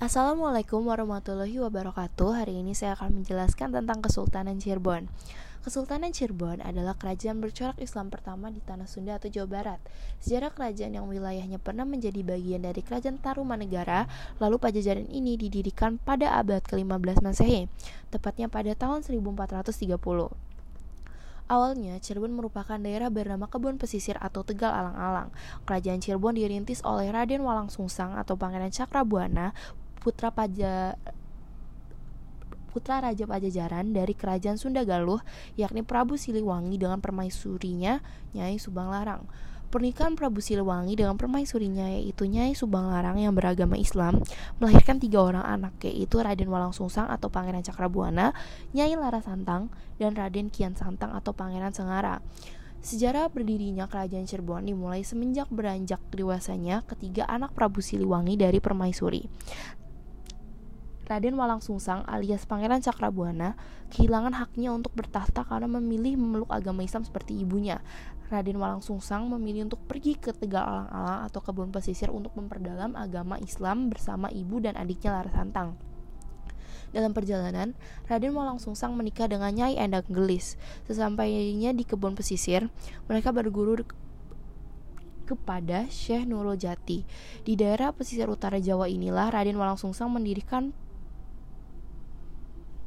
Assalamualaikum warahmatullahi wabarakatuh. Hari ini saya akan menjelaskan tentang Kesultanan Cirebon. Kesultanan Cirebon adalah kerajaan bercorak Islam pertama di tanah Sunda atau Jawa Barat. Sejarah kerajaan yang wilayahnya pernah menjadi bagian dari kerajaan Tarumanegara, lalu pajajaran ini didirikan pada abad ke-15 Masehi, tepatnya pada tahun 1430. Awalnya, Cirebon merupakan daerah bernama Kebun Pesisir atau Tegal Alang-Alang. Kerajaan Cirebon dirintis oleh Raden Walang Sungsang atau Pangeran Cakrabuana putra Paja putra Raja Pajajaran dari Kerajaan Sunda Galuh, yakni Prabu Siliwangi dengan permaisurinya Nyai Subang Larang. Pernikahan Prabu Siliwangi dengan permaisurinya yaitu Nyai Subang Larang yang beragama Islam melahirkan tiga orang anak yaitu Raden Walang Sungsang atau Pangeran Cakrabuana, Nyai Lara Santang, dan Raden Kian Santang atau Pangeran Sengara. Sejarah berdirinya kerajaan Cirebon dimulai semenjak beranjak dewasanya ketiga anak Prabu Siliwangi dari permaisuri. Raden Walang Sungsang alias Pangeran Cakrabuana kehilangan haknya untuk bertahta karena memilih memeluk agama Islam seperti ibunya. Raden Walang Sungsang memilih untuk pergi ke Tegal Alang-alang atau kebun pesisir untuk memperdalam agama Islam bersama ibu dan adiknya Lara Santang. Dalam perjalanan, Raden Walang Sungsang menikah dengan Nyai Endang Gelis. Sesampainya di kebun pesisir, mereka berguru kepada Syekh Nurul Jati. Di daerah pesisir utara Jawa inilah Raden Walang Sungsang mendirikan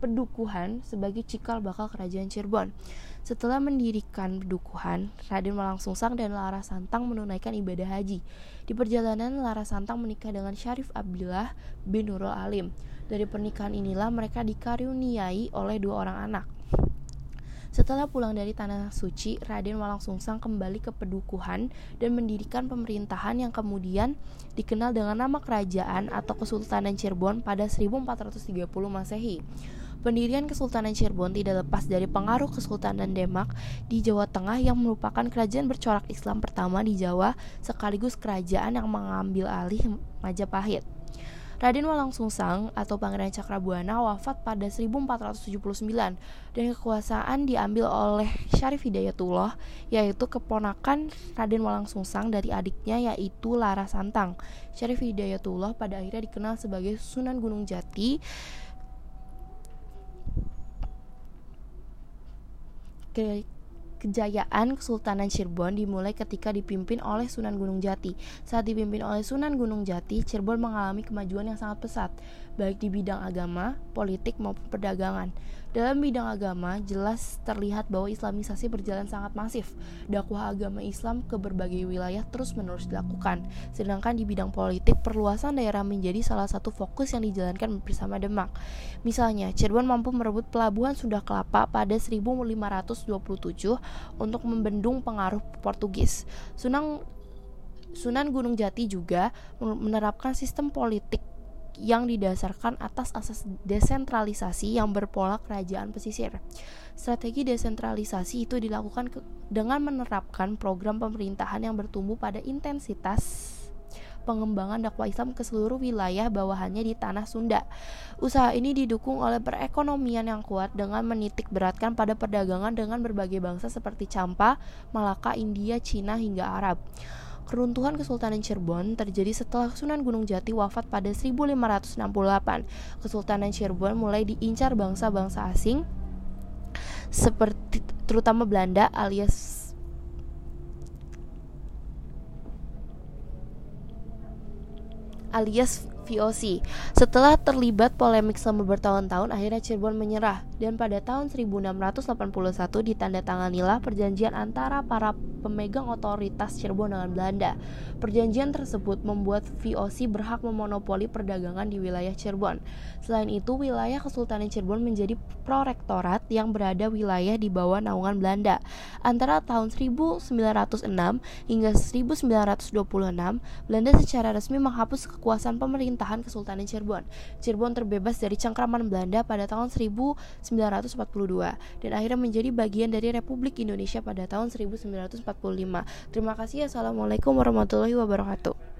Pedukuhan sebagai cikal bakal kerajaan Cirebon. Setelah mendirikan Pedukuhan, Raden Walang Sungsang dan Lara Santang menunaikan ibadah haji. Di perjalanan, Lara Santang menikah dengan Syarif Abdullah bin Nurul Alim. Dari pernikahan inilah mereka dikaruniai oleh dua orang anak. Setelah pulang dari tanah suci, Raden Walang Sungsang kembali ke Pedukuhan dan mendirikan pemerintahan yang kemudian dikenal dengan nama kerajaan atau Kesultanan Cirebon pada 1430 Masehi. Pendirian Kesultanan Cirebon tidak lepas dari pengaruh Kesultanan Demak di Jawa Tengah yang merupakan kerajaan bercorak Islam pertama di Jawa sekaligus kerajaan yang mengambil alih Majapahit. Raden Walang Sungsang atau Pangeran Cakrabuana wafat pada 1479 dan kekuasaan diambil oleh Syarif Hidayatullah yaitu keponakan Raden Walang Sungsang dari adiknya yaitu Lara Santang. Syarif Hidayatullah pada akhirnya dikenal sebagai Sunan Gunung Jati ke kejayaan Kesultanan Cirebon dimulai ketika dipimpin oleh Sunan Gunung Jati. Saat dipimpin oleh Sunan Gunung Jati, Cirebon mengalami kemajuan yang sangat pesat, baik di bidang agama, politik maupun perdagangan. Dalam bidang agama, jelas terlihat bahwa islamisasi berjalan sangat masif. Dakwah agama Islam ke berbagai wilayah terus-menerus dilakukan. Sedangkan di bidang politik, perluasan daerah menjadi salah satu fokus yang dijalankan bersama Demak. Misalnya, Cirebon mampu merebut pelabuhan Sunda Kelapa pada 1527 untuk membendung pengaruh Portugis. Sunan Sunan Gunung Jati juga menerapkan sistem politik yang didasarkan atas asas desentralisasi yang berpola kerajaan pesisir. Strategi desentralisasi itu dilakukan dengan menerapkan program pemerintahan yang bertumbuh pada intensitas pengembangan dakwah Islam ke seluruh wilayah bawahannya di tanah Sunda. Usaha ini didukung oleh perekonomian yang kuat dengan menitik beratkan pada perdagangan dengan berbagai bangsa seperti Campa, Malaka, India, Cina hingga Arab. Keruntuhan Kesultanan Cirebon terjadi setelah Sunan Gunung Jati wafat pada 1568. Kesultanan Cirebon mulai diincar bangsa-bangsa asing seperti terutama Belanda alias alias VOC. Setelah terlibat polemik selama bertahun-tahun, akhirnya Cirebon menyerah dan pada tahun 1681 ditandatanganilah perjanjian antara para pemegang otoritas Cirebon dengan Belanda. Perjanjian tersebut membuat VOC berhak memonopoli perdagangan di wilayah Cirebon. Selain itu, wilayah Kesultanan Cirebon menjadi prorektorat yang berada wilayah di bawah naungan Belanda. Antara tahun 1906 hingga 1926, Belanda secara resmi menghapus kekuasaan pemerintah pemerintahan Kesultanan Cirebon. Cirebon terbebas dari cengkraman Belanda pada tahun 1942 dan akhirnya menjadi bagian dari Republik Indonesia pada tahun 1945. Terima kasih. Assalamualaikum warahmatullahi wabarakatuh.